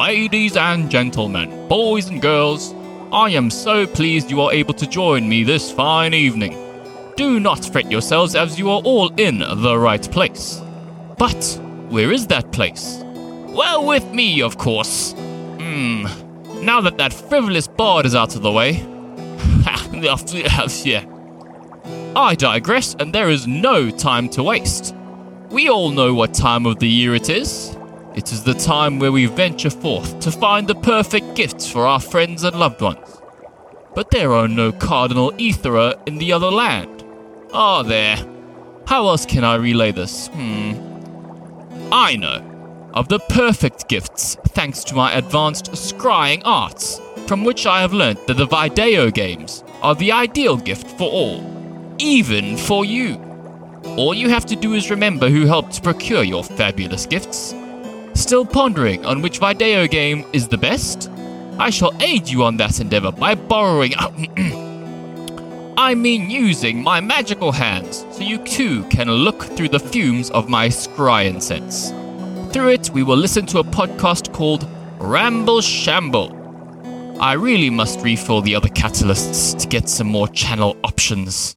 Ladies and gentlemen, boys and girls, I am so pleased you are able to join me this fine evening. Do not fret yourselves as you are all in the right place. But where is that place? Well, with me, of course. Hmm. Now that that frivolous bard is out of the way. yeah. I digress, and there is no time to waste. We all know what time of the year it is. It is the time where we venture forth to find the perfect gifts for our friends and loved ones. But there are no Cardinal Aethera in the other land. Are there? How else can I relay this? Hmm. I know. Of the perfect gifts, thanks to my advanced scrying arts, from which I have learnt that the Video games are the ideal gift for all, even for you. All you have to do is remember who helped procure your fabulous gifts. Still pondering on which Video game is the best? I shall aid you on that endeavor by borrowing. I mean, using my magical hands so you too can look through the fumes of my scry incense. Through it, we will listen to a podcast called Ramble Shamble. I really must refill the other catalysts to get some more channel options.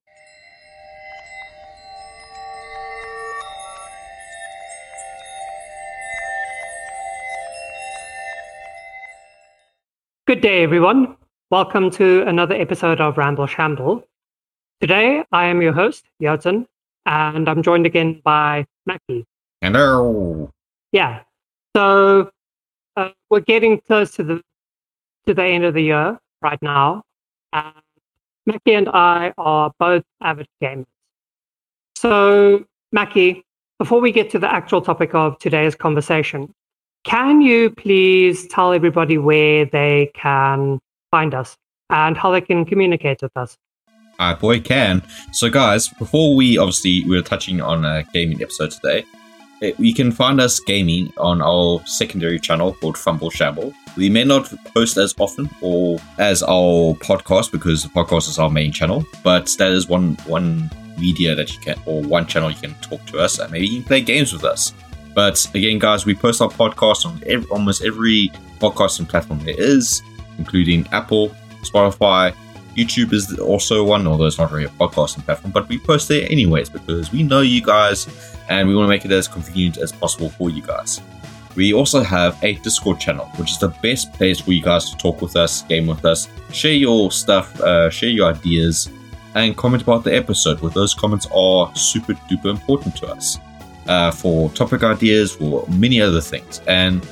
Good day, everyone. Welcome to another episode of Ramble Shamble. Today, I am your host, Jotun, and I'm joined again by Mackie. Hello. Yeah. So uh, we're getting close to the to the end of the year right now, and Mackie and I are both avid gamers. So, Mackie, before we get to the actual topic of today's conversation, can you please tell everybody where they can find us and how they can communicate with us? I boy can. So, guys, before we obviously we are touching on a gaming episode today, eh, you can find us gaming on our secondary channel called Fumble Shamble. We may not post as often or as our podcast because the podcast is our main channel, but that is one one media that you can or one channel you can talk to us and maybe you can play games with us. But again, guys, we post our podcast on every, almost every podcasting platform there is, including Apple, Spotify, YouTube is also one, although it's not really a podcasting platform, but we post there anyways because we know you guys and we want to make it as convenient as possible for you guys. We also have a Discord channel, which is the best place for you guys to talk with us, game with us, share your stuff, uh, share your ideas, and comment about the episode. Where those comments are super duper important to us uh, for topic ideas, for many other things. And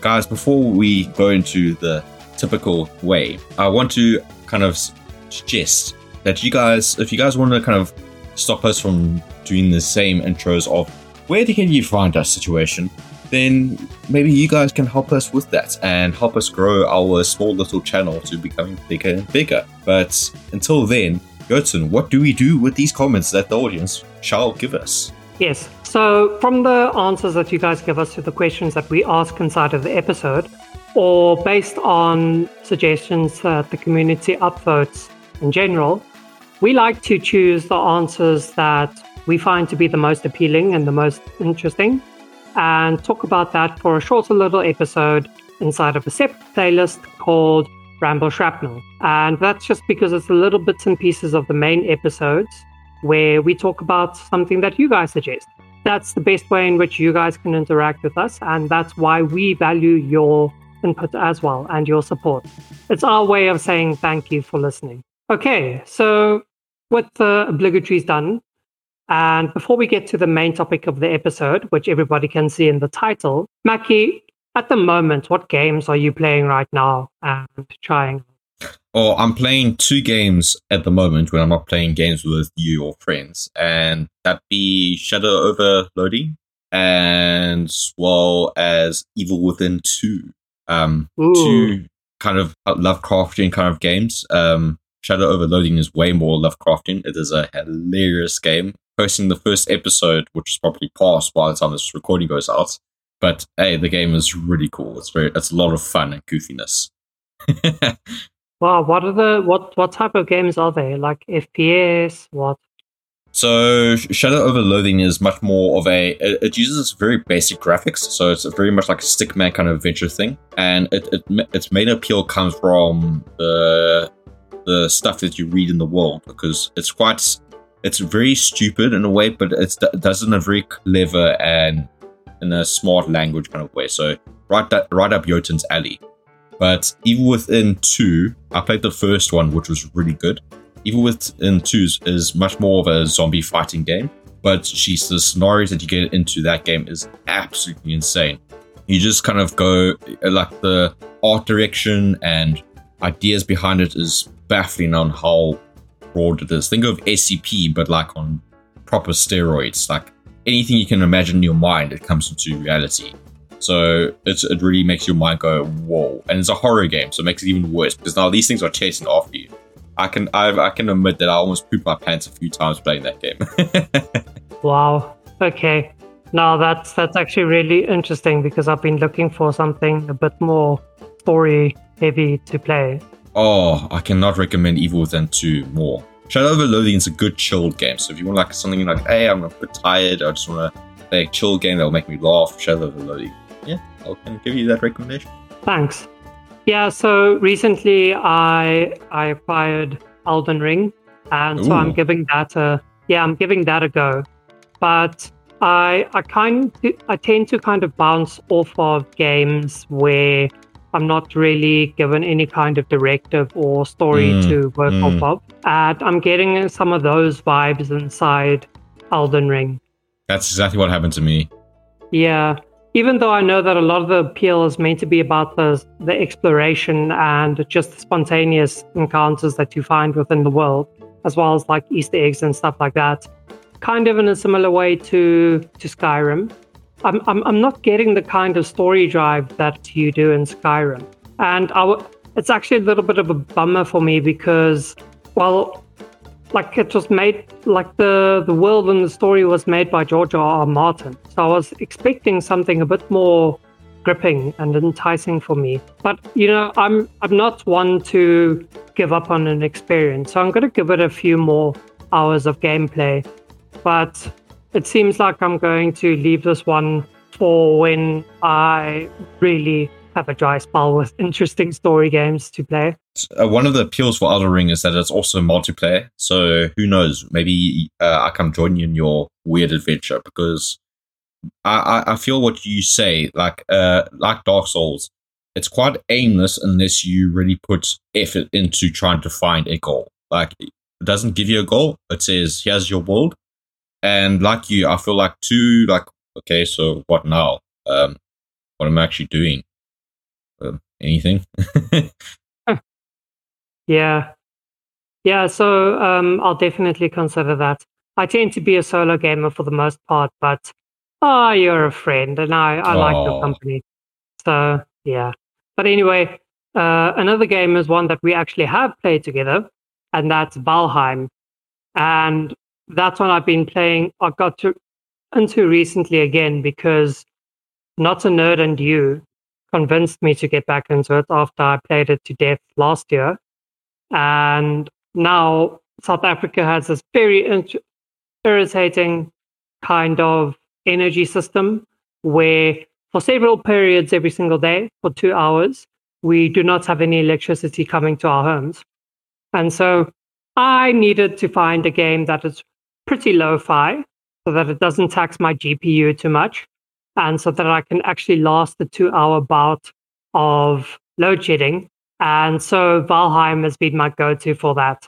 guys, before we go into the typical way, I want to kind of suggest that you guys, if you guys want to kind of stop us from doing the same intros of where can you find us situation, then maybe you guys can help us with that and help us grow our small little channel to becoming bigger and bigger. But until then, Gertson, what do we do with these comments that the audience shall give us? Yes. So, from the answers that you guys give us to the questions that we ask inside of the episode, or based on suggestions that the community upvotes in general, we like to choose the answers that we find to be the most appealing and the most interesting and talk about that for a shorter little episode inside of a separate playlist called Ramble Shrapnel. And that's just because it's a little bits and pieces of the main episodes where we talk about something that you guys suggest. That's the best way in which you guys can interact with us, and that's why we value your input as well and your support. It's our way of saying thank you for listening. Okay, so with the obligatories done, and before we get to the main topic of the episode, which everybody can see in the title, Mackie, at the moment, what games are you playing right now and trying? Oh, I'm playing two games at the moment when I'm not playing games with you or friends, and that'd be Shadow over Loathing and as well as Evil Within 2. Um, Ooh. two kind of Lovecraftian kind of games. Um, Shadow over Loathing is way more Lovecraftian. It is a hilarious game. Posting the first episode, which is probably past by the time this recording goes out. But hey, the game is really cool. It's very, it's a lot of fun and goofiness. Wow, what are the what what type of games are they? Like FPS? What? So Shadow over Loathing is much more of a. It, it uses very basic graphics, so it's very much like a stickman kind of adventure thing, and it, it its main appeal comes from the the stuff that you read in the world because it's quite. It's very stupid in a way, but it's, it does it in a very clever and in a smart language kind of way. So right that right up Jotun's alley. But Evil Within two, I played the first one, which was really good. Evil Within 2 is much more of a zombie fighting game, but she's the scenarios that you get into that game is absolutely insane. You just kind of go like the art direction and ideas behind it is baffling on how broad it is. Think of SCP, but like on proper steroids. Like anything you can imagine in your mind, it comes into reality. So it really makes your mind go, whoa. And it's a horror game, so it makes it even worse because now these things are chasing after you. I can I, I can admit that I almost pooped my pants a few times playing that game. wow. Okay. Now that's that's actually really interesting because I've been looking for something a bit more story heavy to play. Oh, I cannot recommend Evil Within 2 more. Shadow over Loathing is a good chilled game. So if you want like something like, hey, I'm a bit tired, I just want to play a chill game that'll make me laugh, Shadow over Loathing. I can give you that recommendation. Thanks. Yeah, so recently I I acquired Elden Ring, and Ooh. so I'm giving that a yeah I'm giving that a go. But I I kind I tend to kind of bounce off of games where I'm not really given any kind of directive or story mm, to work mm. off of. And I'm getting some of those vibes inside Elden Ring. That's exactly what happened to me. Yeah even though I know that a lot of the appeal is meant to be about the the exploration and just the spontaneous encounters that you find within the world, as well as like Easter eggs and stuff like that, kind of in a similar way to to Skyrim. I'm I'm, I'm not getting the kind of story drive that you do in Skyrim, and I w- it's actually a little bit of a bummer for me because, well, like it was made like the the world and the story was made by George R. R. Martin. So I was expecting something a bit more gripping and enticing for me. But you know, I'm I'm not one to give up on an experience. So I'm going to give it a few more hours of gameplay. But it seems like I'm going to leave this one for when I really have a dry spell with interesting story games to play. Uh, one of the appeals for Elden Ring is that it's also multiplayer. So who knows? Maybe uh, I can join you in your weird adventure because I, I, I feel what you say, like uh, like Dark Souls, it's quite aimless unless you really put effort into trying to find a goal. Like it doesn't give you a goal. It says here's your world, and like you, I feel like too like okay, so what now? Um, what am I actually doing? Anything? yeah, yeah. So um, I'll definitely consider that. I tend to be a solo gamer for the most part, but oh, you're a friend, and I, I like your company. So yeah. But anyway, uh, another game is one that we actually have played together, and that's Valheim. And that's one I've been playing. I got to into recently again because not a nerd and you convinced me to get back into it after I played it to death last year. And now South Africa has this very irritating kind of energy system where for several periods every single day for two hours, we do not have any electricity coming to our homes. And so I needed to find a game that is pretty lo fi so that it doesn't tax my GPU too much and so that I can actually last the two hour bout of load shedding. And so Valheim has been my go to for that.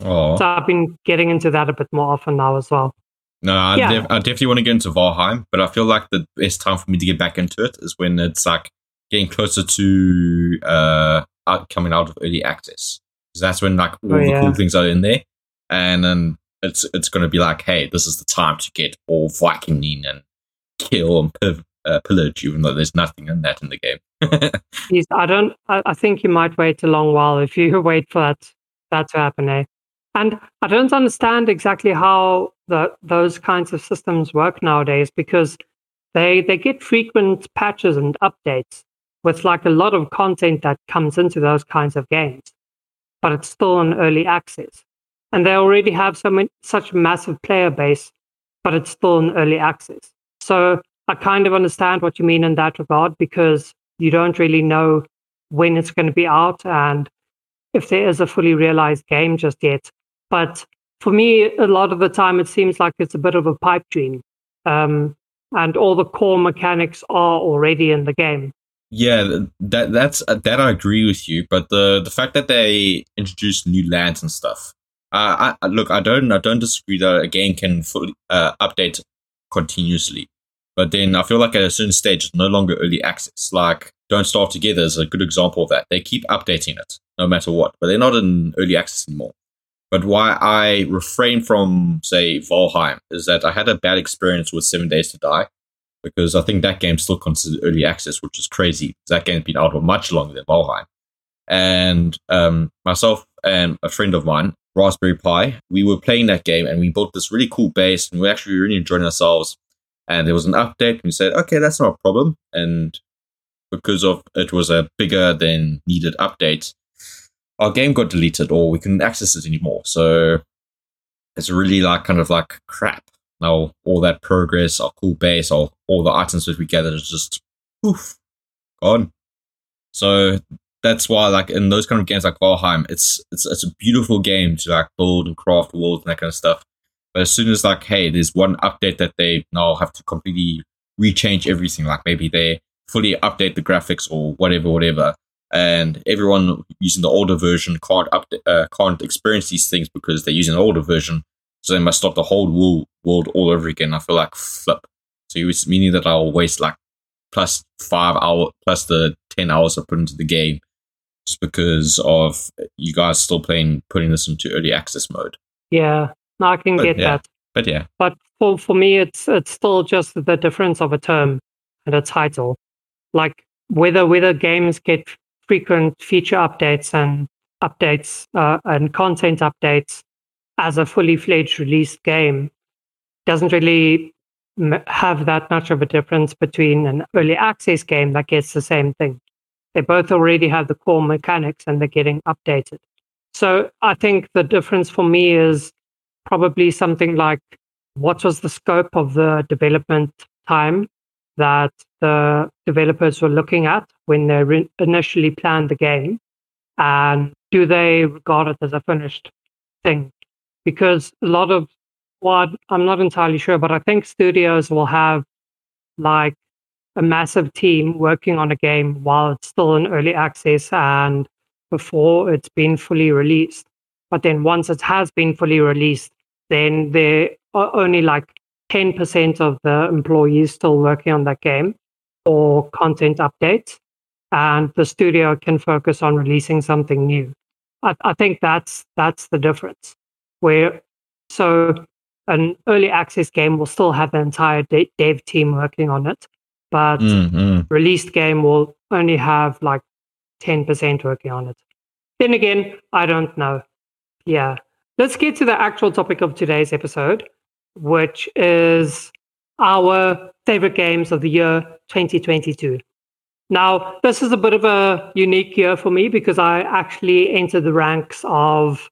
Oh. So I've been getting into that a bit more often now as well. No, I, yeah. def- I definitely want to get into Valheim, but I feel like the best time for me to get back into it is when it's like getting closer to uh out, coming out of early access. Because that's when like all oh, the yeah. cool things are in there, and then it's it's going to be like, hey, this is the time to get all Vikinging and kill and piv- uh, pillage, even though there's nothing in that in the game. I don't. I, I, think you might wait a long while if you wait for that that to happen. Eh? And I don't understand exactly how the, those kinds of systems work nowadays because they they get frequent patches and updates with like a lot of content that comes into those kinds of games, but it's still in early access. and they already have so many, such massive player base, but it's still in early access. So I kind of understand what you mean in that regard because you don't really know when it's going to be out and if there is a fully realized game just yet. But for me, a lot of the time, it seems like it's a bit of a pipe dream. Um, and all the core mechanics are already in the game. Yeah, that that's that I agree with you. But the the fact that they introduced new lands and stuff, uh, I look, I don't I don't disagree that a game can fully uh, update continuously. But then I feel like at a certain stage, it's no longer early access. Like Don't Starve Together is a good example of that. They keep updating it no matter what, but they're not in early access anymore. But why I refrain from, say, Valheim is that I had a bad experience with Seven Days to Die because I think that game's still considered early access, which is crazy. That game's been out for much longer than Valheim. And um, myself and a friend of mine, Raspberry Pi, we were playing that game and we built this really cool base and we actually really enjoying ourselves and there was an update and we said okay that's not a problem. And because of it was a bigger than needed update our game got deleted or we couldn't access it anymore. So it's really like kind of like crap. Now all that progress our cool base all, all the items that we gathered is just poof gone. So that's why like in those kind of games like Valheim it's it's it's a beautiful game to like build and craft worlds and that kind of stuff but as soon as like, hey, there's one update that they now have to completely rechange everything, like maybe they fully update the graphics or whatever, whatever, and everyone using the older version can't up, uh, can't experience these things because they're using the older version, so they must start the whole world, world all over again. I feel like flip. So it's meaning that I'll waste like plus five hour plus the ten hours I put into the game just because of you guys still playing putting this into early access mode. Yeah, no, I can But get yeah. that. But yeah, But for, for me, it's it's still just the difference of a term and a title. Like whether whether games get frequent feature updates and updates uh, and content updates as a fully fledged released game doesn't really m- have that much of a difference between an early access game that gets the same thing. They both already have the core mechanics and they're getting updated. So I think the difference for me is probably something like what was the scope of the development time that the developers were looking at when they re- initially planned the game? And do they regard it as a finished thing? Because a lot of what i'm not entirely sure but i think studios will have like a massive team working on a game while it's still in early access and before it's been fully released. But then once it has been fully released then there are only like 10% of the employees still working on that game or content updates and the studio can focus on releasing something new i, I think that's that's the difference where so an early access game will still have the entire de- dev team working on it but Mm, mm. released game will only have like 10% working on it. Then again, I don't know. Yeah. Let's get to the actual topic of today's episode, which is our favorite games of the year 2022. Now, this is a bit of a unique year for me because I actually entered the ranks of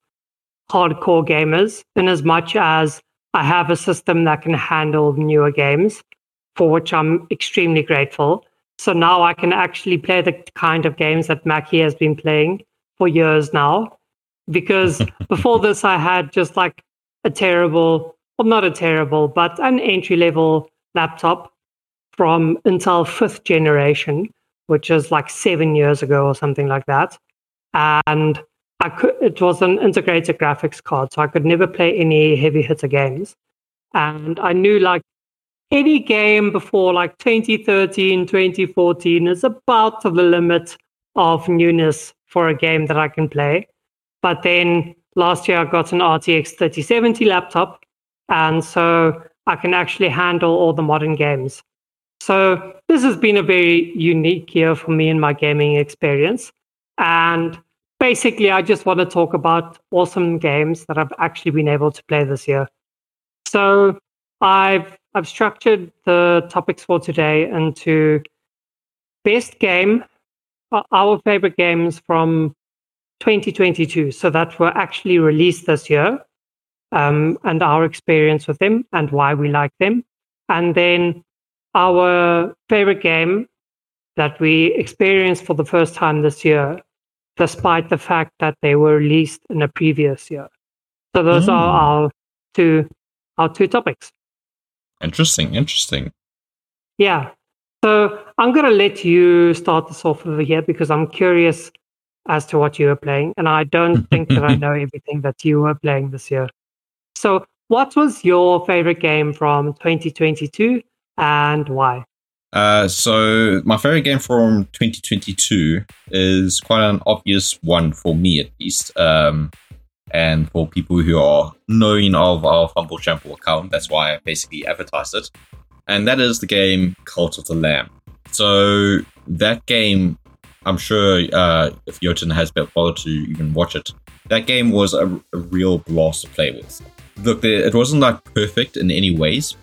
hardcore gamers in as much as I have a system that can handle newer games, for which I'm extremely grateful. So now I can actually play the kind of games that Mackie has been playing for years now. Because before this, I had just like a terrible, well, not a terrible, but an entry level laptop from Intel fifth generation, which is like seven years ago or something like that. And I could, it was an integrated graphics card, so I could never play any heavy hitter games. And I knew like any game before like 2013, 2014 is about to the limit of newness for a game that I can play. But then last year I got an RTX 3070 laptop, and so I can actually handle all the modern games. So this has been a very unique year for me in my gaming experience. And basically, I just want to talk about awesome games that I've actually been able to play this year. So I've I've structured the topics for today into best game, uh, our favorite games from 2022, so that were actually released this year, um, and our experience with them and why we like them. And then our favorite game that we experienced for the first time this year, despite the fact that they were released in a previous year. So those mm. are our two our two topics. Interesting, interesting. Yeah. So I'm gonna let you start this off over here because I'm curious as to what you were playing, and I don't think that I know everything that you were playing this year. So, what was your favorite game from 2022, and why? Uh, so my favorite game from 2022 is quite an obvious one for me, at least. Um, and for people who are knowing of our Fumble Shamble account, that's why I basically advertised it. And that is the game Cult of the Lamb. So that game, I'm sure uh, if Jotun has bothered to even watch it, that game was a, a real blast to play with. Look, it wasn't like perfect in any ways,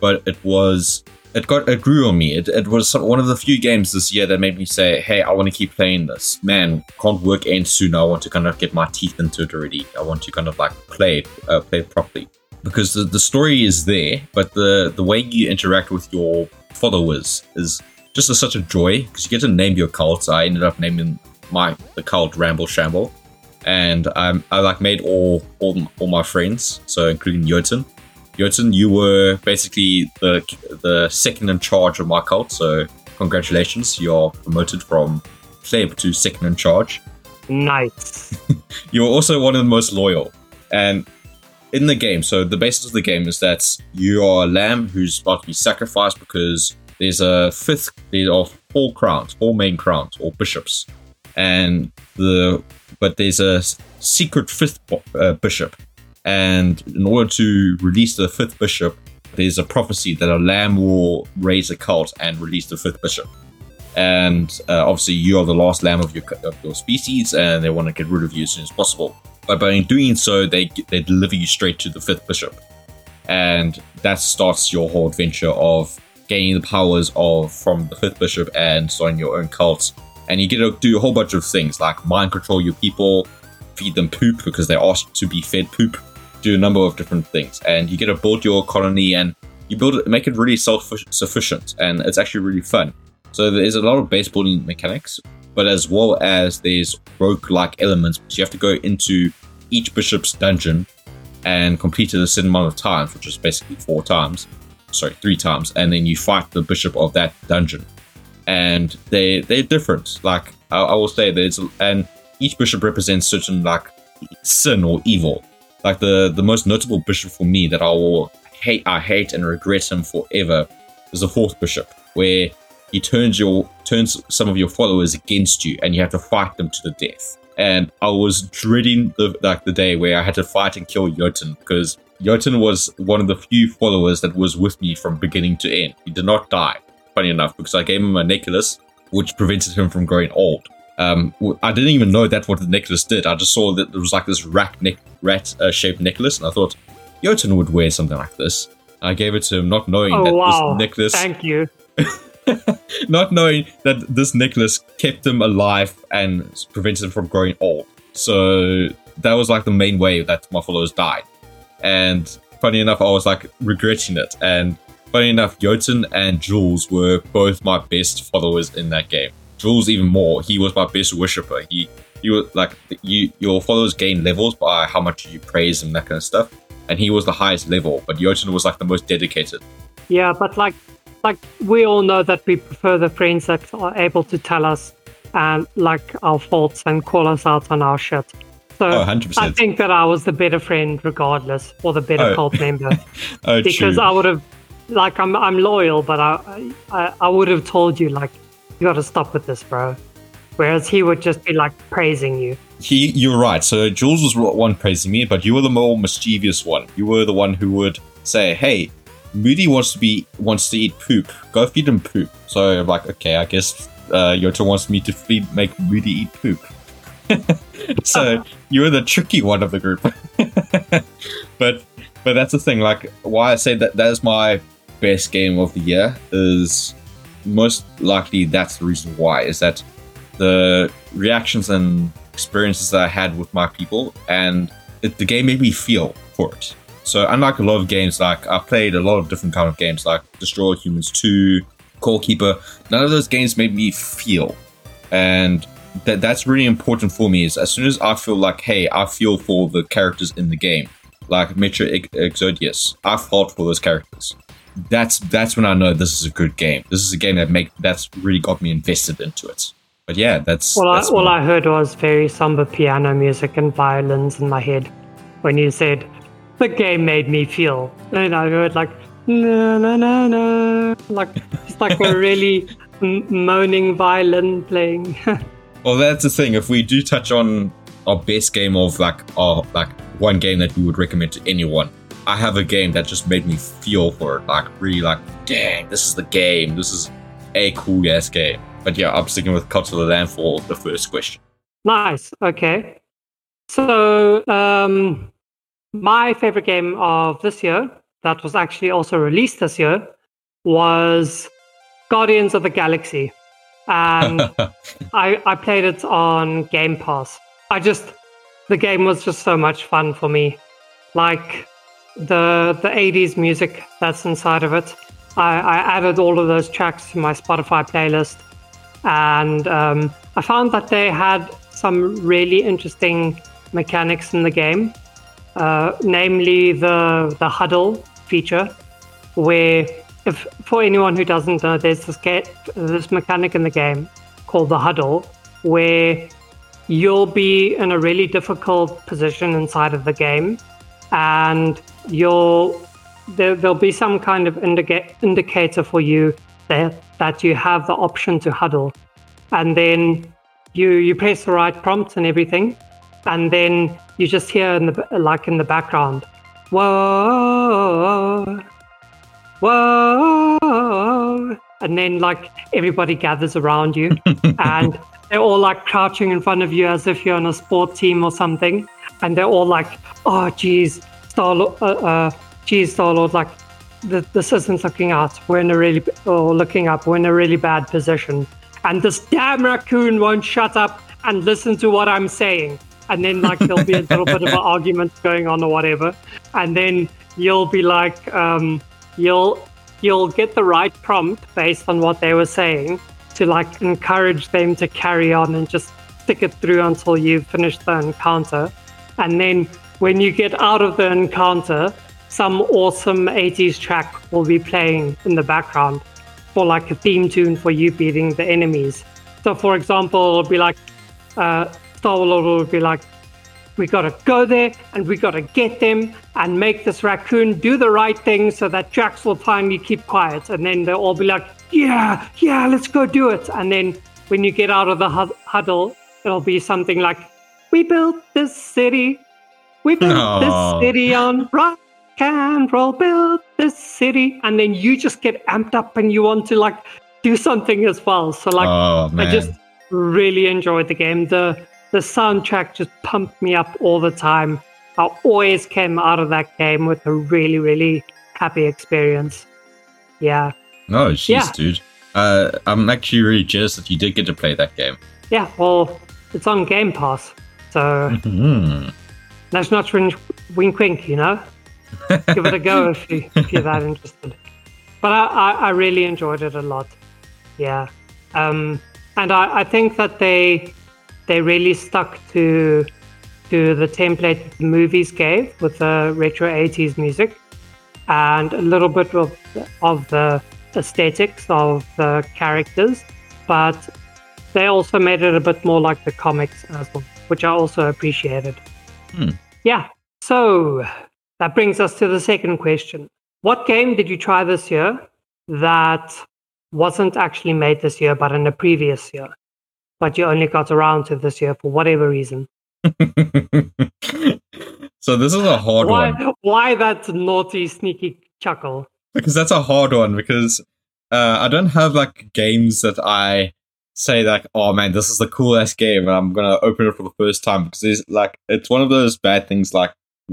but it was it got it grew on me. It, it was some, one of the few games this year that made me say, "Hey, I want to keep playing this." Man, can't work end soon. I want to kind of get my teeth into it already. I want to kind of like play it, uh, play properly because the, the story is there, but the the way you interact with your followers is just a, such a joy because you get to name your cult. I ended up naming my the cult Ramble Shamble, and um, I like made all all all my friends, so including Jotun Jotun, you were basically the the second in charge of my cult. So congratulations, you're promoted from pleb to second in charge. Nice. you're also one of the most loyal, and in the game. So the basis of the game is that you are a lamb who's about to be sacrificed because there's a fifth. There are four crowns, four main crowns or bishops, and the but there's a secret fifth uh, bishop and in order to release the fifth bishop, there's a prophecy that a lamb will raise a cult and release the fifth bishop. And uh, obviously, you are the last lamb of your of your species, and they want to get rid of you as soon as possible. But by doing so, they they deliver you straight to the fifth bishop, and that starts your whole adventure of gaining the powers of from the fifth bishop and starting your own cult. And you get to do a whole bunch of things like mind control your people, feed them poop because they're asked to be fed poop, do a number of different things, and you get to build your colony and you build it, make it really self-sufficient, and it's actually really fun. So there's a lot of base building mechanics, but as well as there's rogue-like elements. You have to go into each bishop's dungeon and complete it a certain amount of times, which is basically four times. Sorry, three times, and then you fight the bishop of that dungeon. And they they're different. Like I, I will say, there's and each bishop represents certain like sin or evil like the the most notable bishop for me that I will hate I hate and regret him forever is the fourth bishop, where he turns your turns some of your followers against you and you have to fight them to the death. And I was dreading the like the day where I had to fight and kill Jotun because Jotun was one of the few followers that was with me from beginning to end. He did not die, funny enough, because I gave him a necklace which prevented him from growing old. Um, I didn't even know that what the necklace did. I just saw that there was like this rat neck, rat uh, shaped necklace, and I thought Jotun would wear something like this. I gave it to him, not knowing oh, that wow. this necklace. Thank you. not knowing that this necklace kept him alive and prevented him from growing old. So that was like the main way that my followers died. And funny enough, I was like regretting it. And funny enough, Jotun and Jules were both my best followers in that game. Jules even more. He was my best worshipper. He he was like you your followers gain levels by how much you praise and that kind of stuff. And he was the highest level, but Jotun was like the most dedicated. Yeah, but like like we all know that we prefer the friends that are able to tell us and like our faults and call us out on our shit. So oh, I think that I was the better friend regardless, or the better oh. cult member. oh, because true. I would have like I'm I'm loyal, but I, I I would have told you like you got to stop with this, bro. Whereas he would just be like praising you. He, you're right. So Jules was one praising me, but you were the more mischievous one. You were the one who would say, "Hey, Moody wants to be wants to eat poop. Go feed him poop." So I'm like, okay, I guess uh, Yota wants me to feed make Moody eat poop. so you were the tricky one of the group. but but that's the thing. Like why I say that that is my best game of the year is most likely that's the reason why is that the reactions and experiences that I had with my people, and it, the game made me feel for it. So unlike a lot of games, like I've played a lot of different kind of games, like Destroy Humans 2, Core Keeper. None of those games made me feel, and that that's really important for me. Is as soon as I feel like, hey, I feel for the characters in the game, like Metro Exodus, I fought for those characters. That's that's when I know this is a good game. This is a game that make that's really got me invested into it. But yeah, that's All, that's I, all I heard was very somber piano music and violins in my head when you said the game made me feel. And I heard like na na na na, like it's like a really m- moaning violin playing. Well, that's the thing. If we do touch on our best game of like our like one game that we would recommend to anyone, I have a game that just made me feel for it. Like really, like dang, this is the game. This is a cool ass game. But yeah, I'm sticking with Cult of the Lamb for the first question. Nice. Okay. So, um, my favorite game of this year, that was actually also released this year, was Guardians of the Galaxy. And I, I played it on Game Pass. I just, the game was just so much fun for me. Like the the 80s music that's inside of it. I, I added all of those tracks to my Spotify playlist and um, I found that they had some really interesting mechanics in the game, uh, namely the the huddle feature, where if for anyone who doesn't know, there's this this mechanic in the game called the huddle, where you'll be in a really difficult position inside of the game, and you'll there, there'll be some kind of indica- indicator for you that that you have the option to huddle, and then you you press the right prompt and everything, and then you just hear in the like in the background, whoa, whoa, and then like everybody gathers around you, and they're all like crouching in front of you as if you're on a sport team or something, and they're all like, oh geez, Star Lord, uh, uh, geez, Star Lord, like th- this isn't looking out. We're in a really, or looking up. We're in a really bad position, and this damn raccoon won't shut up and listen to what I'm saying. And then like there'll be a little bit of an argument going on or whatever, and then you'll be like, um, you'll you'll get the right prompt based on what they were saying to like encourage them to carry on and just stick it through until you finish the encounter. And then when you get out of the encounter, some awesome 80s track will be playing in the background for like a theme tune for you beating the enemies. So, for example, it'll be like uh, Star Lord will be like, we gotta go there and we gotta get them and make this raccoon do the right thing so that Jax will finally keep quiet. And then they'll all be like, yeah, yeah, let's go do it. And then when you get out of the huddle, it'll be something like, we built this city. We built Aw. this city on rock and roll, built this city. And then you just get amped up and you want to like do something as well. So like, oh I just really enjoyed the game. The the soundtrack just pumped me up all the time. I always came out of that game with a really, really happy experience. Yeah. no, jeez, yeah. dude. Uh, I'm actually really jealous that you did get to play that game. Yeah, well, it's on Game Pass. So Hmm. that's not wink, wink, wink, you know? Give it a go if, you, if you're that interested. But I, I, I really enjoyed it a lot. Yeah. Um, and I, I think that they they really stuck to to the template that the movies gave with the retro 80s music and a little bit of, of the aesthetics of the characters, but they also made it a bit more like the comics as well, which I also appreciated. Hmm. Yeah. So that brings us to the second question. What game did you try this year that wasn't actually made this year, but in the previous year? But you only got around to this year for whatever reason. so this is a hard Why, one why that naughty, sneaky chuckle? because that's a hard one because uh, I don't have like games that I say like, oh man, this is the coolest game, and I'm gonna open it for the first time because it's like it's one of those bad things like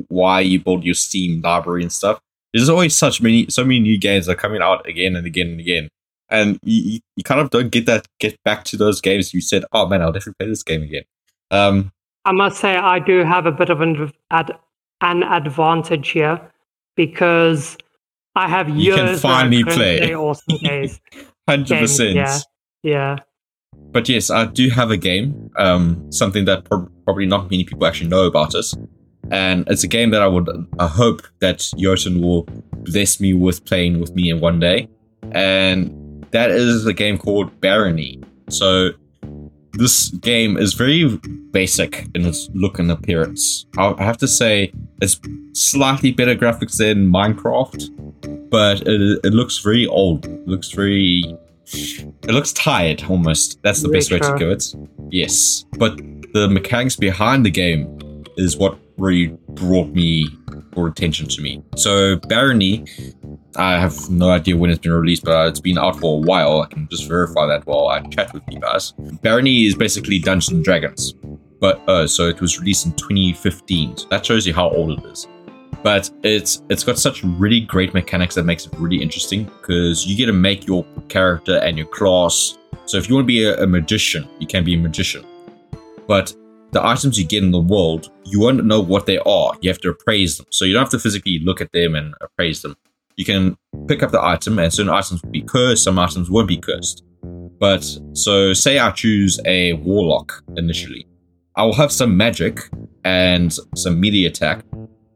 why you build your Steam library and stuff. There's always such many, so many new games that are coming out again and again and again, and you, you, kind of don't get that get back to those games. You said, oh man, I'll definitely play this game again. Um, I must say I do have a bit of an ad, an advantage here because I have years You can finally play. Awesome Days. hundred Game, percent. yeah. Yeah. But yes, I do have a game. Um, something that prob probably not many people actually know about us and it's a game that I would I hope that Jotun will bless me with playing with me in one day, and that is a game called Barony. So this game is very basic in its look and appearance. I have to say it's slightly better graphics than Minecraft, but it, it looks very old. It looks very it looks tired almost. That's the best way to Retro. go it. Yes. But the mechanics behind the game is what really brought me or attention to me. So Barony, I have no idea when it's been released, but it's been out for a while. I can just verify that while I chat with you guys. Barony is basically Dungeons and Dragons. But uh, so it was released in 2015. So that shows you how old it is but it's it's got such really great mechanics that makes it really interesting because you get to make your character and your class. So if you want to be a, a magician, you can be a magician. But the items you get in the world, you won't know what they are. You have to appraise them. So you don't have to physically look at them and appraise them. You can pick up the item, and certain items will be cursed, some items won't be cursed. But so say I choose a warlock initially. I will have some magic and some melee attack,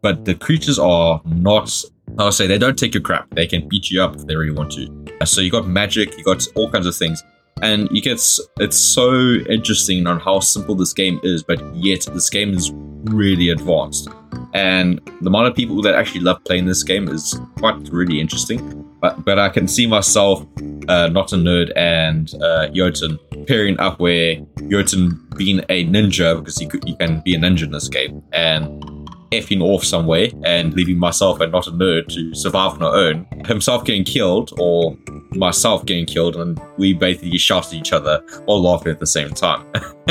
but the creatures are not. I'll say they don't take your crap. They can beat you up if they really want to. So you got magic, you got all kinds of things, and you get it's so interesting on how simple this game is, but yet this game is really advanced. And the amount of people that actually love playing this game is quite really interesting. But but I can see myself, uh, not a nerd, and uh, Jotun pairing up where Jotun being a ninja because you could, you can be a ninja in this game, and effing off somewhere and leaving myself and not a nerd to survive on our own. Himself getting killed or myself getting killed, and we basically shout at each other while laughing at the same time.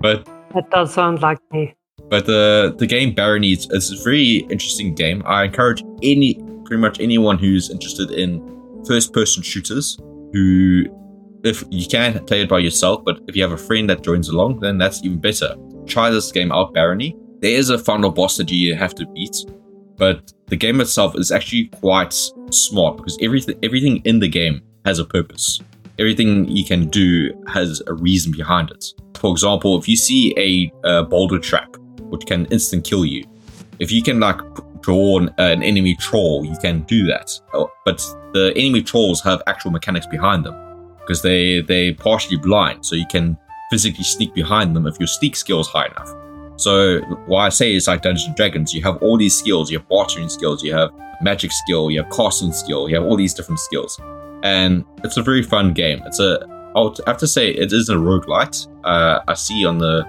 but That does sound like me. but the the game Barony is it's a very interesting game. I encourage any pretty much anyone who's interested in first person shooters who if you can play it by yourself, but if you have a friend that joins along, then that's even better. Try this game out, Barony. There is a final boss that you have to beat, but the game itself is actually quite smart because everything everything in the game has a purpose. Everything you can do has a reason behind it. For example, if you see a, uh boulder trap, which can instant kill you, if you can like draw an, an enemy troll, you can do that. Oh, But the enemy trolls have actual mechanics behind them because they they partially blind, so you can physically sneak behind them if your sneak skill is high enough. So what I say is like Dungeons and Dragons, you have all these skills, you have bartering skills, you have magic skill, you have casting skill, you have all these different skills. And it's a very fun game. It's a I would have to say it is a roguelite. Uh, I see on the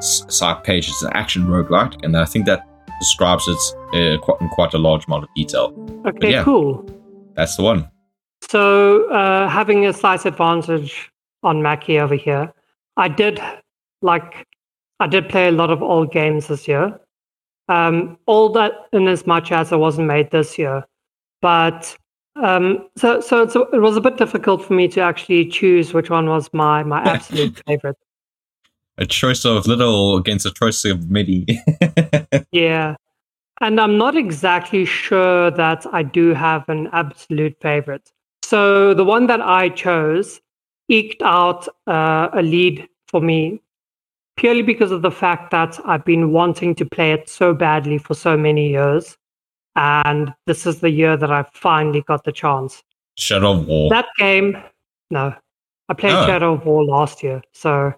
site page it's an action roguelite, and I think that describes it uh, quite, in quite a large amount of detail. Okay, yeah. cool. That's the one. So, uh, having a slight advantage on Mackie over here, I did like I did play a lot of old games this year. Um, all that in as much as it wasn't made this year, but um, so so it's, it was a bit difficult for me to actually choose which one was my my absolute favorite. A choice of little against a choice of many. Yeah. And I'm not exactly sure that I do have an absolute favorite. So the one that I chose eked out uh, a lead for me purely because of the fact that I've been wanting to play it so badly for so many years. And this is the year that I finally got the chance. Shadow of War. That game, no, I played Oh. Shadow of War last year, so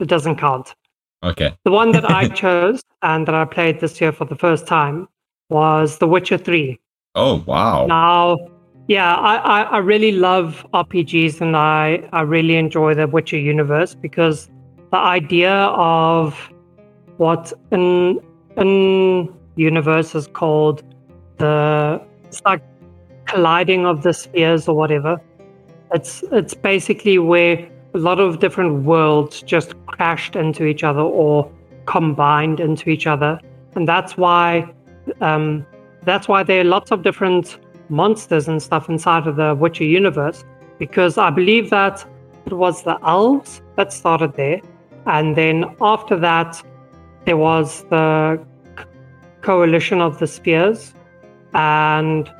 it doesn't count. okay. The one that I chose and that I played this year for the first time was The Witcher 3. Oh wow. Now, yeah, I, I, I really love RPGs and I, I really enjoy the Witcher universe because the idea of what an, an universe is called the it's like colliding of the spheres or whatever. It's it's basically where a lot of different worlds just crashed into each other or combined into each other, and that's why um, that's why there are lots of different monsters and stuff inside of the Witcher universe. Because I believe that it was the elves that started there, And then after that, there was the coalition of the spheres, and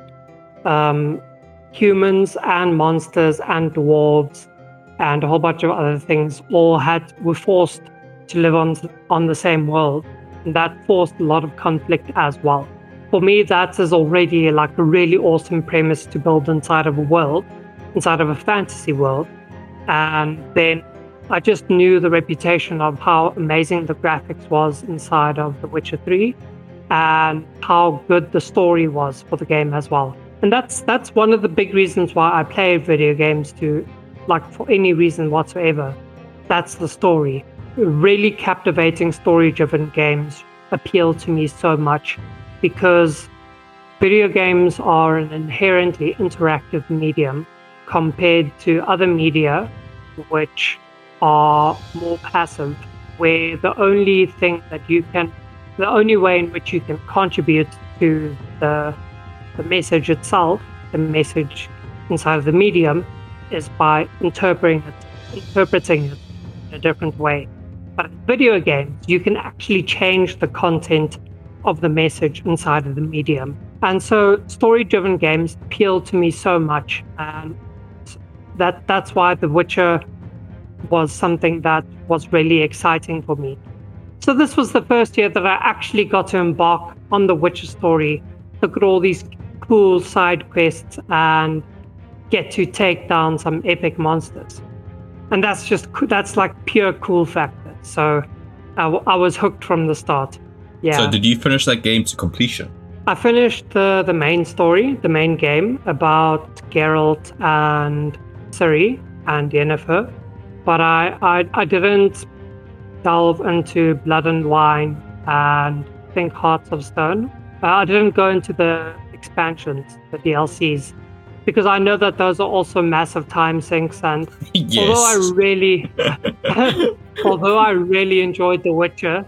um, humans and monsters and dwarves and a whole bunch of other things all had were forced to live on on the same world. And that forced a lot of conflict as well. For me, that is already like a really awesome premise to build inside of a world, inside of a fantasy world. And then I just knew the reputation of how amazing the graphics was inside of The Witcher 3 and how good the story was for the game as well. And that's that's one of the big reasons why I play video games to like for any reason whatsoever. That's the story. Really captivating story driven games appeal to me so much because video games are an inherently interactive medium compared to other media which are more passive where the only thing that you can the only way in which you can contribute to the the message itself, the message inside of the medium, is by interpreting it, interpreting it in a different way. But in video games, you can actually change the content of the message inside of the medium. And so story-driven games appeal to me so much. And that that's why The Witcher was something that was really exciting for me. So this was the first year that I actually got to embark on the Witcher story, look at all these cool side quests and get to take down some epic monsters. And that's just that's like pure cool factor. So I, I was hooked from the start. Yeah. So did you finish that game to completion? I finished the the main story, the main game about Geralt and Ciri and Yennefer, but I, I I didn't delve into Blood and Wine and think Hearts of Stone. Uh, I didn't go into the expansions, the DLCs, because I know that those are also massive time sinks. And yes. although I really, although I really enjoyed The Witcher,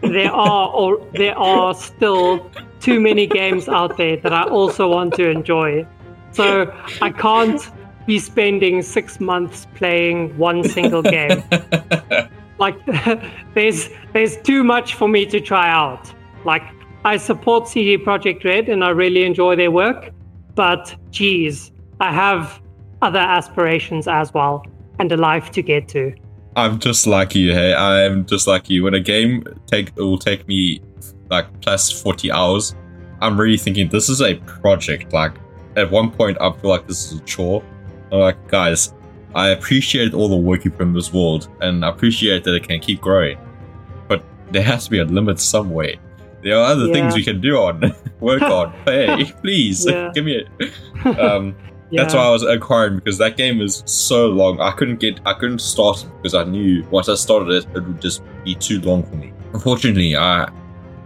there are or there are still too many games out there that I also want to enjoy. So I can't be spending six months playing one single game. like there's there's too much for me to try out. Like I support CD Projekt Red and I really enjoy their work, but geez, I have other aspirations as well and a life to get to. I'm just like you, hey. I'm just like you. When a game take it will take me like plus 40 hours, I'm really thinking this is a project. Like at one point, I feel like this is a chore. I'm like, guys, I appreciate all the work you put in this world, and I appreciate that it can keep growing. But there has to be a limit somewhere. There are other Yeah. things we can do on, work on. Hey, please Yeah. give me it. Um, That's why I was acquiring because that game is so long. I couldn't get, I couldn't start it because I knew once I started it, it would just be too long for me. Unfortunately, I,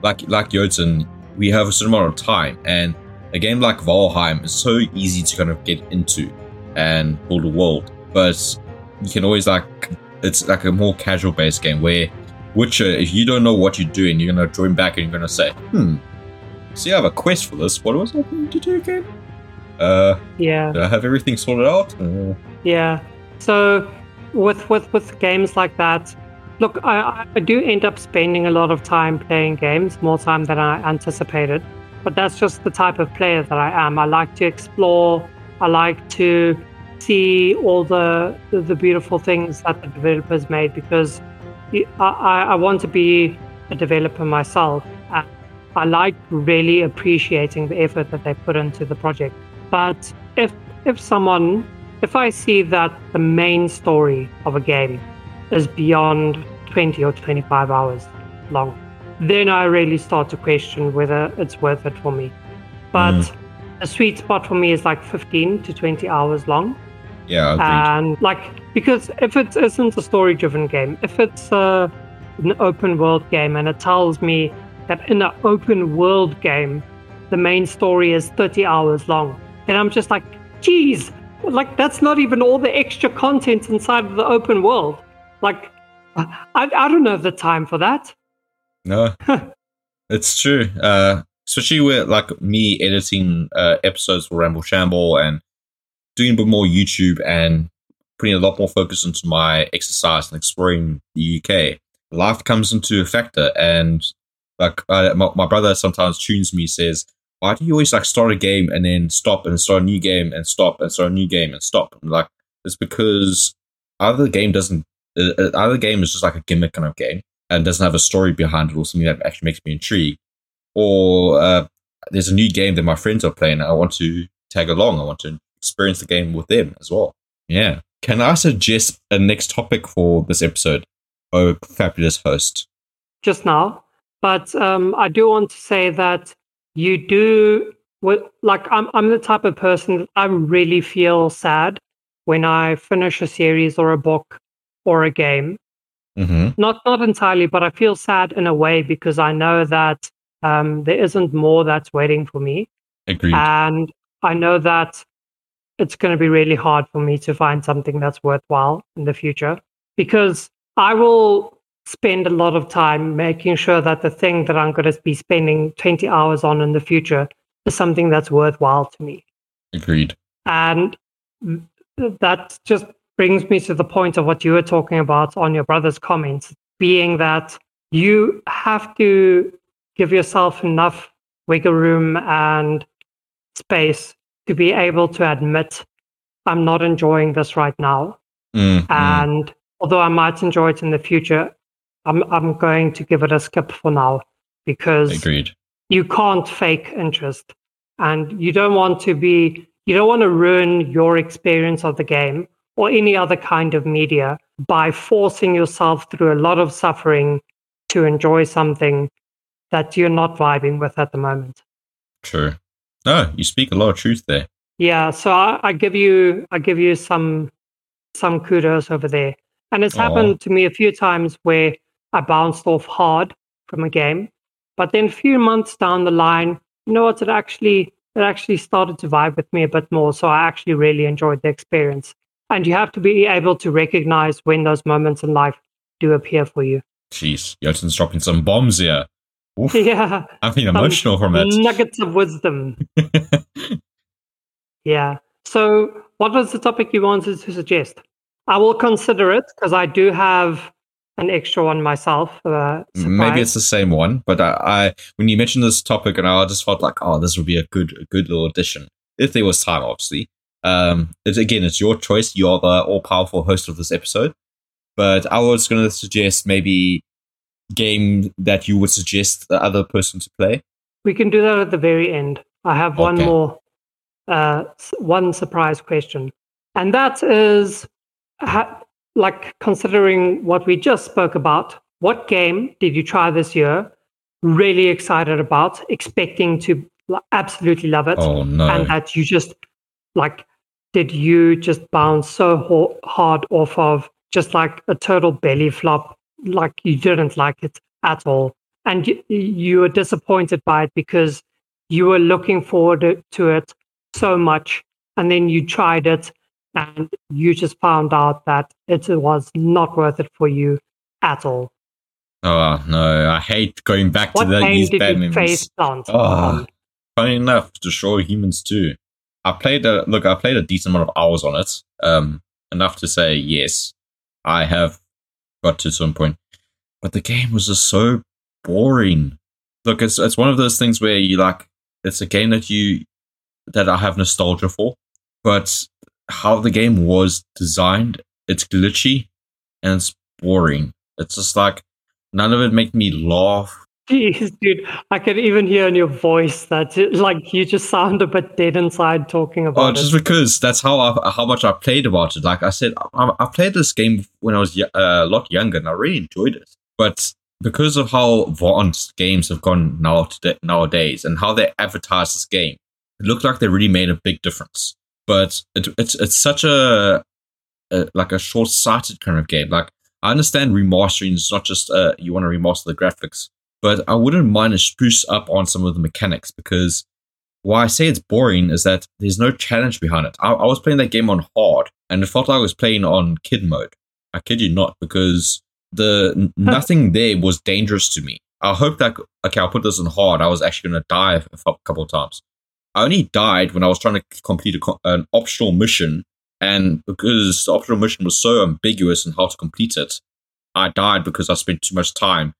like like Jotun, we have a certain amount of time, and a game like Valheim is so easy to kind of get into and build a world. But you can always like, it's like a more casual based game where Witcher, if you don't know what you're doing, you're gonna join back and you're gonna say, hmm, see, I have a quest for this. What was I going to do again? Uh, yeah. do I have everything sorted out? Uh, Yeah. So with with with games like that, look, I, I do end up spending a lot of time playing games, more time than I anticipated. But that's just the type of player that I am. I like to explore. I like to see all the the, beautiful things that the developers made because I, I want to be a developer myself. I like really appreciating the effort that they put into the project. But if if someone if I see that the main story of a game is beyond 20 or 25 hours long, then I really start to question whether it's worth it for me. But mm. A sweet spot for me is like 15 to 20 hours long. yeah, agreed. And like, because if it isn't a story driven game, if it's uh, an open world game and it tells me that in an open world game, the main story is 30 hours long, then I'm just like, geez, like that's not even all the extra content inside of the open world. Like, I, I don't have the time for that. no, it's true. Uh, especially with like me editing uh, episodes for Ramble Shamble and doing a bit more YouTube and putting a lot more focus into my exercise and exploring the UK, life comes into a factor. And like my, my brother sometimes tunes me, says, "Why do you always like start a game and then stop and start a new game and stop and start a new game and stop?" I'm like, it's because either the game doesn't, uh, uh, either the game is just like a gimmick kind of game and doesn't have a story behind it or something that actually makes me intrigued, or uh, there's a new game that my friends are playing. I want to tag along. I want to experience the game with them as well. Yeah. Can I suggest a next topic for this episode? Oh, fabulous host. Just now. But um, I do want to say that you do, like, I'm, I'm the type of person that I really feel sad when I finish a series or a book or a game. Mm-hmm. Not not entirely, but I feel sad in a way because I know that um, there isn't more that's waiting for me. Agreed. And I know that it's going to be really hard for me to find something that's worthwhile in the future because I will spend a lot of time making sure that the thing that I'm going to be spending 20 hours on in the future is something that's worthwhile to me. Agreed. And that just brings me to the point of what you were talking about on your brother's comments, being that you have to give yourself enough wiggle room and space to be able to admit I'm not enjoying this right now. Mm-hmm. And although I might enjoy it in the future, I'm I'm going to give it a skip for now because Agreed. you can't fake interest. And you don't want to be you don't want to ruin your experience of the game or any other kind of media by forcing yourself through a lot of suffering to enjoy something that you're not vibing with at the moment. True. No, you speak a lot of truth there. Yeah, so I, I give you I give you some some kudos over there. And it's Aw. happened to me a few times where I bounced off hard from a game, but then a few months down the line, you know what? It actually it actually started to vibe with me a bit more. So I actually really enjoyed the experience. And you have to be able to recognize when those moments in life do appear for you. Jeez, Jotun's dropping some bombs here. Oof, Yeah, I'm feeling some emotional from it. nuggets of wisdom. Yeah. So, what was the topic you wanted to suggest? I will consider it because I do have an extra one myself. Uh, Maybe it's the same one, but I, I when you mentioned this topic, and I just felt like, oh, this would be a good, a good little addition if there was time, obviously. Um, it's again, it's your choice. You're the all-powerful host of this episode, but I was going to suggest maybe game that you would suggest the other person to play. we can do that at the very end. I have one Okay. more, uh, one surprise question, and that is, ha- like considering what we just spoke about. What game did you try this year? Really excited about, expecting to absolutely love it. Oh no! and that you just like did you just bounce so ho- hard off of just like a total belly flop like you didn't like it at all and you, you were disappointed by it because you were looking forward to- it so much and then you tried it and you just found out that it was not worth it for you at all oh no! I hate going back what to game these did bad you memories. Oh. funny enough, to show humans too. I played a look. I played a decent amount of hours on it. Um, enough to say yes, I have got to some point, but the game was just so boring. Look, it's it's one of those things where you like. It's a game that you that I have nostalgia for, but how the game was designed, it's glitchy and it's boring. It's just like none of it made me laugh Jeez, dude, I can even hear in your voice that it, like you just sound a bit dead inside talking about. It. Oh, just it. because that's how I, how much I played about it. Like I said, I, I played this game when I was uh, a lot younger, and I really enjoyed it. But because of how advanced games have gone now today, nowadays, and how they advertise this game, it looked like they really made a big difference. But it, it's it's such a, a like a short sighted kind of game. Like I understand remastering is not just uh, you want to remaster the graphics, but I wouldn't mind a spruce up on some of the mechanics because why I say it's boring is that there's no challenge behind it. I, I was playing that game on hard, and it felt like I was playing on kid mode. I kid you not, because the nothing there was dangerous to me. I hope that okay, I'll put this on hard. I was actually going to die a couple of times. I only died when I was trying to complete a, an optional mission And because the optional mission was so ambiguous in how to complete it, I died because I spent too much time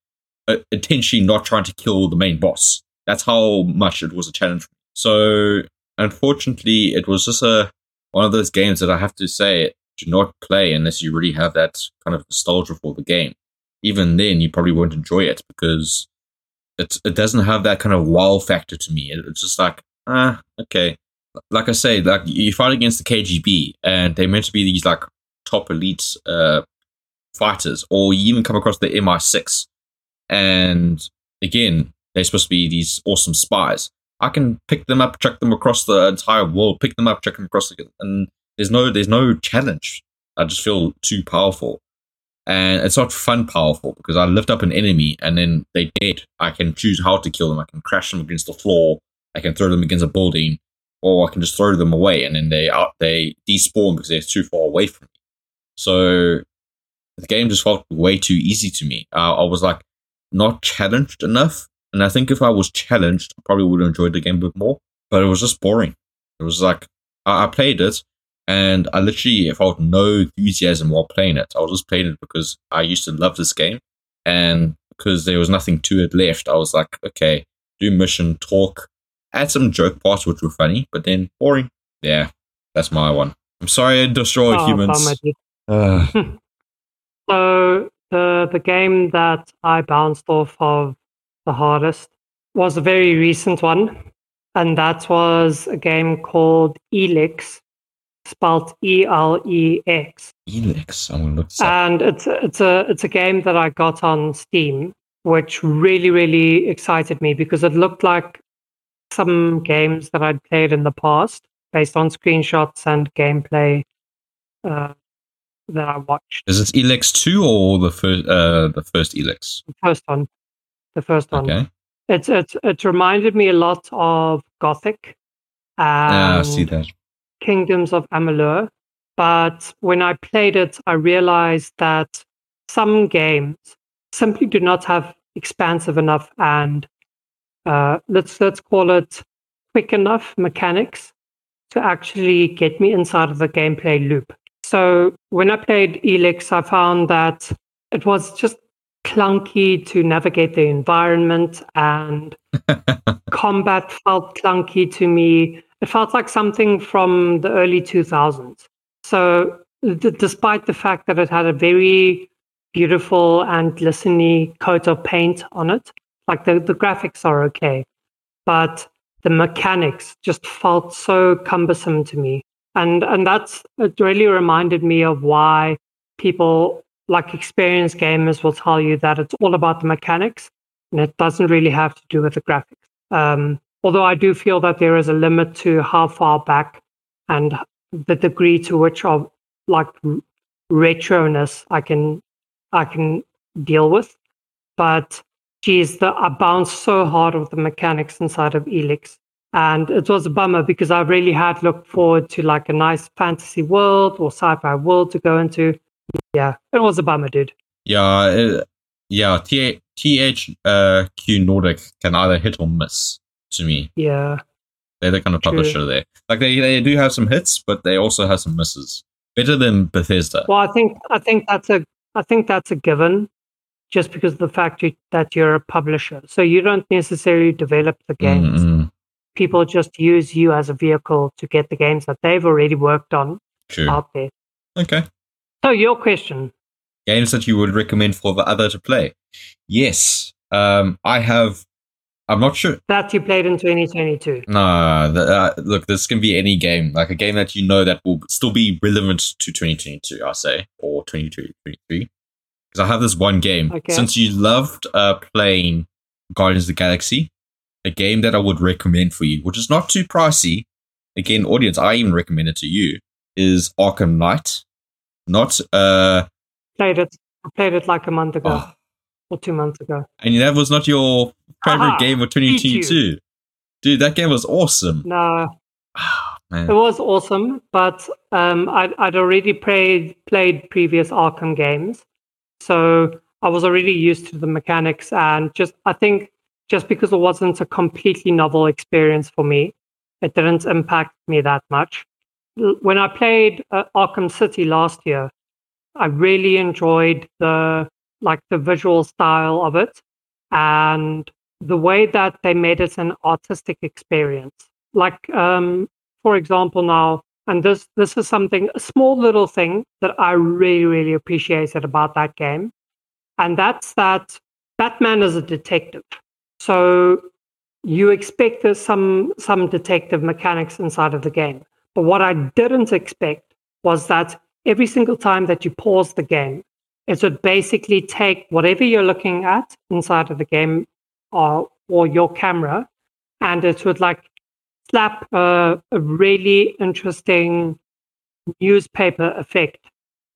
intentionally not trying to kill the main boss. That's how much it was a challenge. So unfortunately, it was just a one of those games that I have to say do not play unless you really have that kind of nostalgia for the game. Even then, you probably won't enjoy it because it it doesn't have that kind of wow factor to me. It's just like ah okay. Like I say, like you fight against the KGB, and they're meant to be these like top elite uh, fighters, or you even come across the MI6, and again, they're supposed to be these awesome spies. I can pick them up, chuck them across the entire world, pick them up, chuck them across the, and there's no there's no challenge. I just feel too powerful, and it's not fun powerful because I lift up an enemy and then they dead. I can choose how to kill them. I can crash them against the floor. I can throw them against a building, or I can just throw them away and then they out they despawn because they're too far away from me. So the game just felt way too easy to me. Uh, I was like not challenged enough and I think if I was challenged, I probably would have enjoyed the game a bit more. But it was just boring. It was like I, I played it and I literally felt no enthusiasm while playing it. I was just playing it because I used to love this game and because there was nothing to it left, I was like, okay, do mission, talk, add some joke parts which were funny, but then boring. Yeah, that's my one. I'm sorry I destroyed Oh, humans. bummer. Uh, So the the game that I bounced off of the hardest was a very recent one, and that was a game called ELEX, spelled E L E X. ELEX, I'm gonna look this up. And it's it's a it's a game that I got on Steam, which really really excited me because it looked like some games that I'd played in the past, based on screenshots and gameplay uh, that I watched. Is it ELEX two or the first? Uh, the first ELEX. The first one, the first one. Okay. It's it's it reminded me a lot of Gothic Yeah, I see that. Kingdoms of Amalur. But when I played it, I realized that some games simply do not have expansive enough and uh, let's let's call it quick enough mechanics to actually get me inside of the gameplay loop. So when I played ELEX, I found that it was just clunky to navigate the environment and combat felt clunky to me. It felt like something from the early 2000s. So, d- despite the fact that it had a very beautiful and glistening coat of paint on it, like the, the graphics are okay, but the mechanics just felt so cumbersome to me. And, and that's, it really reminded me of why people like experienced gamers will tell you that it's all about the mechanics and it doesn't really have to do with the graphics. Um, although I do feel that there is a limit to how far back and the degree to which of like retroness I can I can deal with. But geez, the, I bounced so hard with the mechanics inside of ELEX. And it was a bummer because I really had looked forward to like a nice fantasy world or sci-fi world to go into. Yeah, it was a bummer, dude. Yeah, uh, yeah. T- THQ Nordic can either hit or miss to me. Yeah. They're the kind of True. publisher there. Like they, they do have some hits, but they also have some misses. Better than Bethesda. Well, I think I think that's a I think that's a given, just because of the fact you, that you're a publisher. So you don't necessarily develop the games. Mm-mm. People just use you as a vehicle to get the games that they've already worked on True. out there. Okay. So your question, Games that you would recommend for the other to play. Yes. Um, I have. I'm not sure. that you played in 2022. Nah, the, uh, look, this can be any game, like a game that you know that will still be relevant to 2022, I say, or 2023. Because I have this one game. Okay. Since you loved uh, playing Guardians of the Galaxy, a game that I would recommend for you, which is not too pricey. Again, audience, I even recommend it to you, is Arkham Knight. Not, uh, Played it. I played it like a month ago oh, or two months ago. and that was not your favorite Aha, game of beat 2022. Dude, that game was awesome. No, Ah, it was awesome, but um, I'd, I'd already played played previous Arkham games, so I was already used to the mechanics, and just I think just because it wasn't a completely novel experience for me, it didn't impact me that much. when I played uh, Arkham City last year, I really enjoyed the like the visual style of it and the way that they made it an artistic experience. Like, um, for example, now, and this this is something a small little thing that I really really appreciated about that game, and that's that Batman is a detective. So you expect there's some some detective mechanics inside of the game. But what I didn't expect was that every single time that you pause the game, it would basically take whatever you're looking at inside of the game or, or your camera, and it would like slap a, a really interesting newspaper effect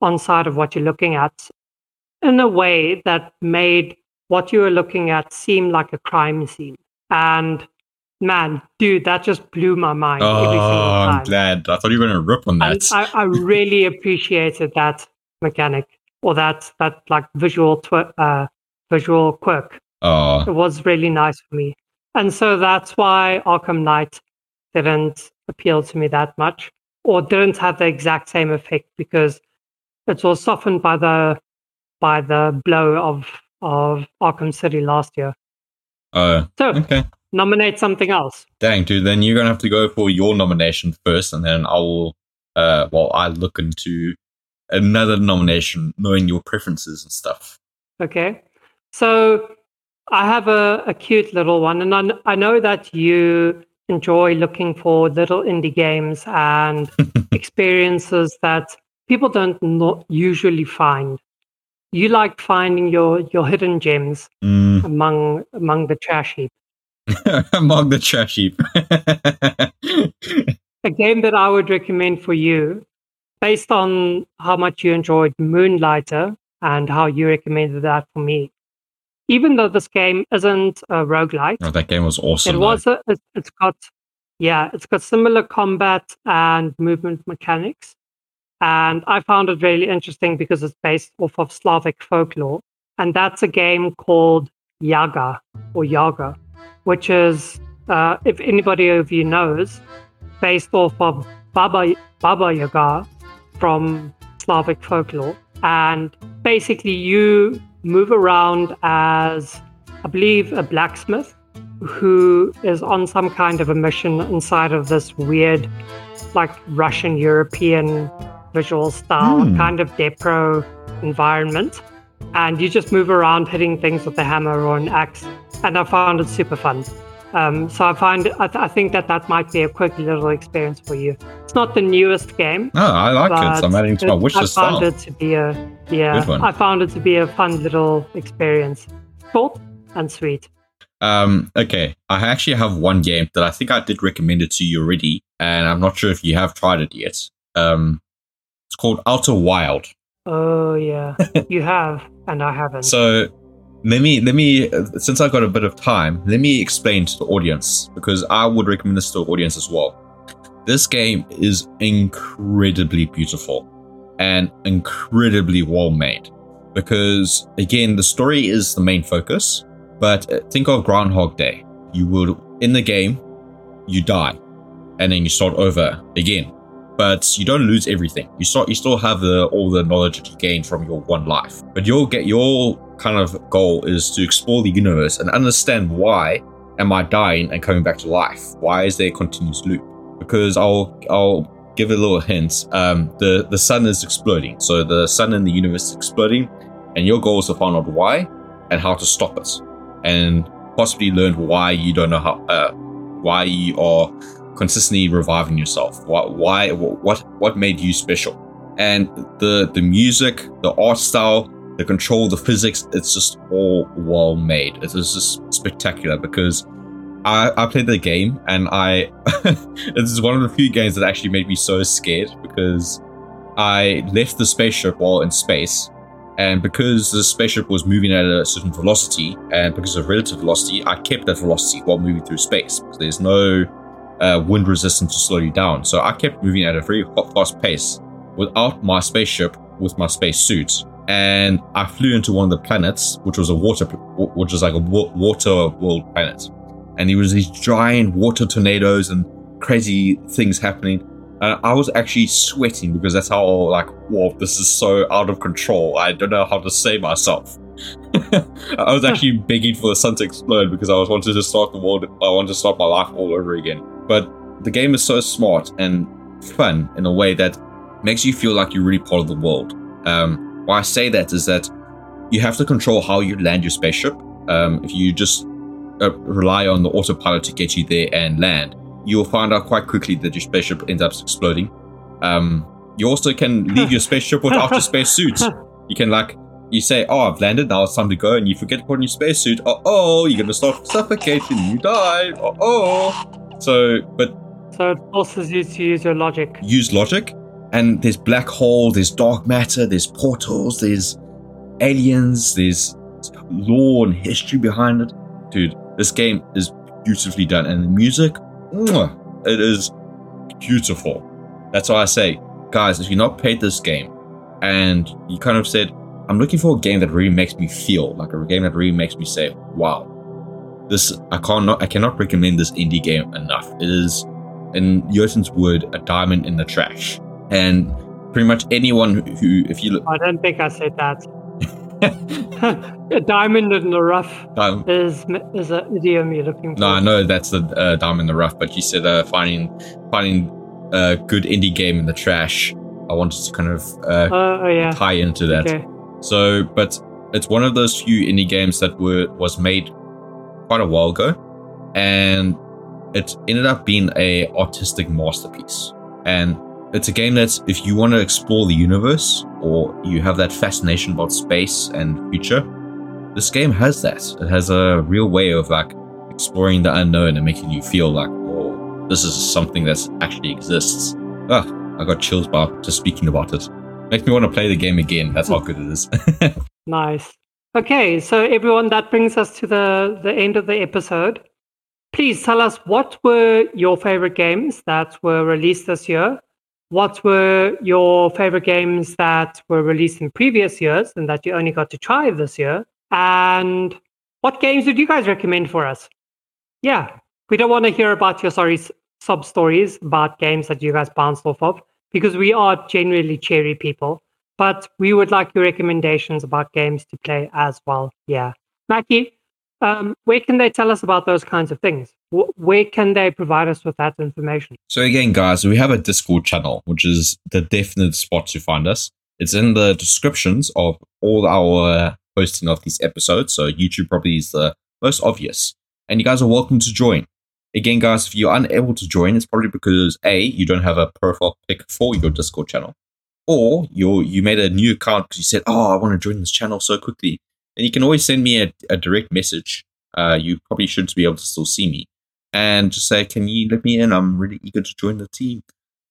on side of what you're looking at in a way that made what you were looking at seemed like a crime scene. And man, dude, that just blew my mind. Oh, I'm glad. I thought you were going to rip on that. I, I, really appreciated that mechanic or that that like visual tw- uh, visual quirk. Oh, it was really nice for me, and so that's why Arkham Knight didn't appeal to me that much, or didn't have the exact same effect because it was softened by the by the blow of of Arkham City last year. Oh, so okay. Nominate something else. Dang, dude. Then you're gonna have to go for your nomination first, and then I will. Uh, well, I look into another nomination, knowing your preferences and stuff. Okay, so I have a, a cute little one, and I, I know that you enjoy looking for little indie games and experiences that people don't usually find you like finding your your hidden gems mm. among among the trash heap. among the trash heap. a game that I would recommend for you, based on how much you enjoyed Moonlighter and how you recommended that for me. Even though this game isn't a roguelite, oh, that game was awesome. It was. A, it's got, yeah, it's got similar combat and movement mechanics, and I found it really interesting because it's based off of Slavic folklore. And that's a game called Yaga or Yaga, which is, uh, if anybody of you knows, based off of Baba, Baba Yaga from Slavic folklore. And basically, you move around as, I believe, a blacksmith who is on some kind of a mission inside of this weird, like Russian European visual style, mm. kind of Depro environment. And you just move around hitting things with a hammer or an axe. And I found it super fun. Um, so I find I, th- I, think that that might be a quick little experience for you. It's not the newest game. Oh, I like it. So I'm adding to my wish list. I found it to be a yeah. I found it to be a fun little experience. Short and sweet. Um, okay, I actually have one game that I think I did recommend it to you already, and I'm not sure if you have tried it yet. Um, it's called Outer Wild. Oh yeah, you have, and I haven't. So let me let me since I've got a bit of time, let me explain to the audience because I would recommend this to the audience as well. This game is incredibly beautiful and incredibly well made because again the story is the main focus but uh, think of groundhog day you would in the game you die and then you start over again but you don't lose everything. You start, you still have the all the knowledge that you gained from your one life. But your get your kind of goal is to explore the universe and understand why am I dying and coming back to life? Why is there a continuous loop? Because I'll I'll give a little hint. Um, the the sun is exploding, so the sun in the universe is exploding, and your goal is to find out why and how to stop it, and possibly learn why you don't know how uh, why you are consistently reviving yourself? What, why, what, what made you special? And the the music, the art style, the control, the physics, it's just all well made. It is just spectacular because I, I played the game and I this is one of the few games that actually made me so scared because I left the spaceship while in space and because the spaceship was moving at a certain velocity and because of relative velocity, I kept that velocity while moving through space. Because There's no uh, wind resistance to slow you down. So I kept moving at a very fast pace without my spaceship with my space suit. And I flew into one of the planets, which was a water, which was like a water world planet. And there was these giant water tornadoes and crazy things happening. Uh, I was actually sweating because that's how like, whoa, this is so out of control. I don't know how to save myself. I was actually begging for the sun to explode because I was wanting to start the world. I wanted to start my life all over again. But the game is so smart and fun in a way that makes you feel like you're really part of the world. Um, why I say that is that you have to control how you land your spaceship. Um, if you just uh, rely on the autopilot to get you there and land, you'll find out quite quickly that your spaceship ends up exploding. Um, you also can leave your spaceship without your spacesuit. You can like you say, "Oh, I've landed. Now it's time to go," and you forget to put on your spacesuit. Oh, oh, you're gonna start suffocating. You die. Oh, oh. So, but so it forces you to use your logic. Use logic, and there's black hole, there's dark matter, there's portals, there's aliens, there's lore and history behind it. Dude, this game is beautifully done, and the music, it is beautiful. That's why I say, guys, if you're not played this game, and you kind of said, I'm looking for a game that really makes me feel like a game that really makes me say, "Wow, this I cannot I cannot recommend this indie game enough. It is, in Jotun's word, a diamond in the trash." And pretty much anyone who, if you look, I don't think I said that. a diamond in the rough um, is is an idiom you're looking for. No, I know that's the uh, diamond in the rough, but you said uh, finding finding a good indie game in the trash. I wanted to kind of uh, oh, yeah. tie into that. Okay. So, but it's one of those few indie games that were was made quite a while ago, and it ended up being a artistic masterpiece. And it's a game that if you want to explore the universe or you have that fascination about space and future, this game has that. It has a real way of like exploring the unknown and making you feel like, oh, this is something that actually exists. Ah, I got chills about just speaking about it. Makes me want to play the game again. That's how good it is. nice. Okay, so everyone, that brings us to the, the end of the episode. Please tell us what were your favorite games that were released this year what were your favorite games that were released in previous years and that you only got to try this year? And what games would you guys recommend for us? Yeah, we don't want to hear about your sorry sub stories about games that you guys bounced off of because we are genuinely cherry people. But we would like your recommendations about games to play as well. Yeah, Mackie, um, where can they tell us about those kinds of things? where can they provide us with that information? So again, guys, we have a Discord channel, which is the definite spot to find us. It's in the descriptions of all our posting of these episodes. So YouTube probably is the most obvious, and you guys are welcome to join. Again, guys, if you're unable to join, it's probably because a you don't have a profile pic for your Discord channel, or you you made a new account because you said, "Oh, I want to join this channel so quickly." And you can always send me a, a direct message. Uh, you probably should be able to still see me and just say, "Can you let me in? I'm really eager to join the team."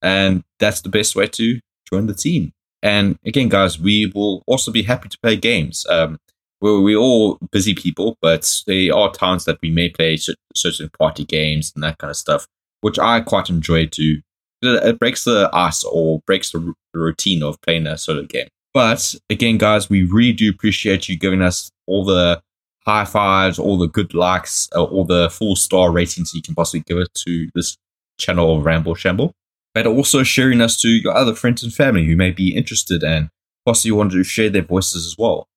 And that's the best way to join the team. And again, guys, we will also be happy to play games. Um, we're, we're all busy people, but there are times that we may play certain party games and that kind of stuff, which I quite enjoy too. It breaks the ice or breaks the routine of playing a solo game. But again, guys, we really do appreciate you giving us all the high fives, all the good likes, uh, all the four star ratings you can possibly give it to this channel of Ramble Shamble. But also sharing us to your other friends and family who may be interested and possibly want to share their voices as well.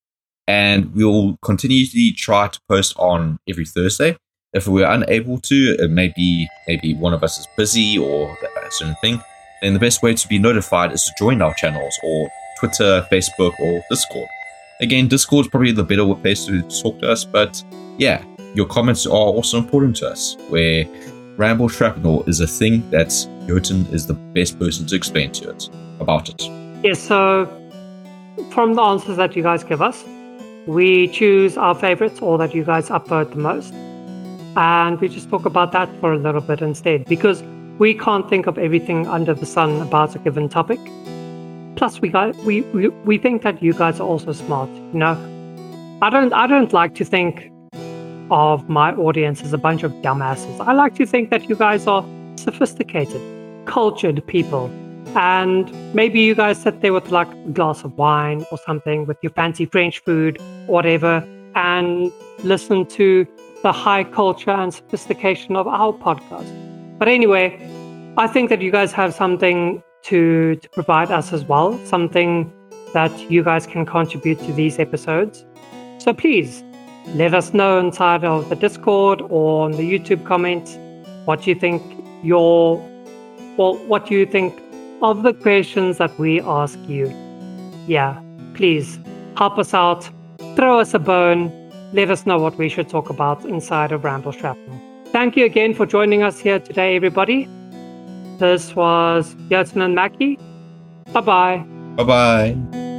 And we'll continually try to post on every Thursday. If we're unable to, it may be maybe one of us is busy or a certain thing, then the best way to be notified is to join our channels or Twitter, Facebook, or Discord. Again, Discord is probably the better place to talk to us, but yeah, your comments are also important to us. Where Ramble Shrapnel is a thing that Jotun is the best person to explain to it about it. Yes, so from the answers that you guys give us, we choose our favorites or that you guys upvote the most. And we just talk about that for a little bit instead because we can't think of everything under the sun about a given topic. Plus we got we, we we think that you guys are also smart you know? I don't i don't like to think of my audience as a bunch of dumbasses. I like to think that you guys are sophisticated cultured people and maybe you guys sit there with like a glass of wine or something with your fancy french food whatever and listen to the high culture and sophistication of our podcast but anyway I think that you guys have something to, to provide us as well, something that you guys can contribute to these episodes. So please let us know inside of the Discord or on the YouTube comments what you think your well what you think of the questions that we ask you. Yeah, please help us out, throw us a bone, let us know what we should talk about inside of Ramble Shrapnel. Thank you again for joining us here today, everybody. This was Jotun and Mackie. Bye bye. Bye bye.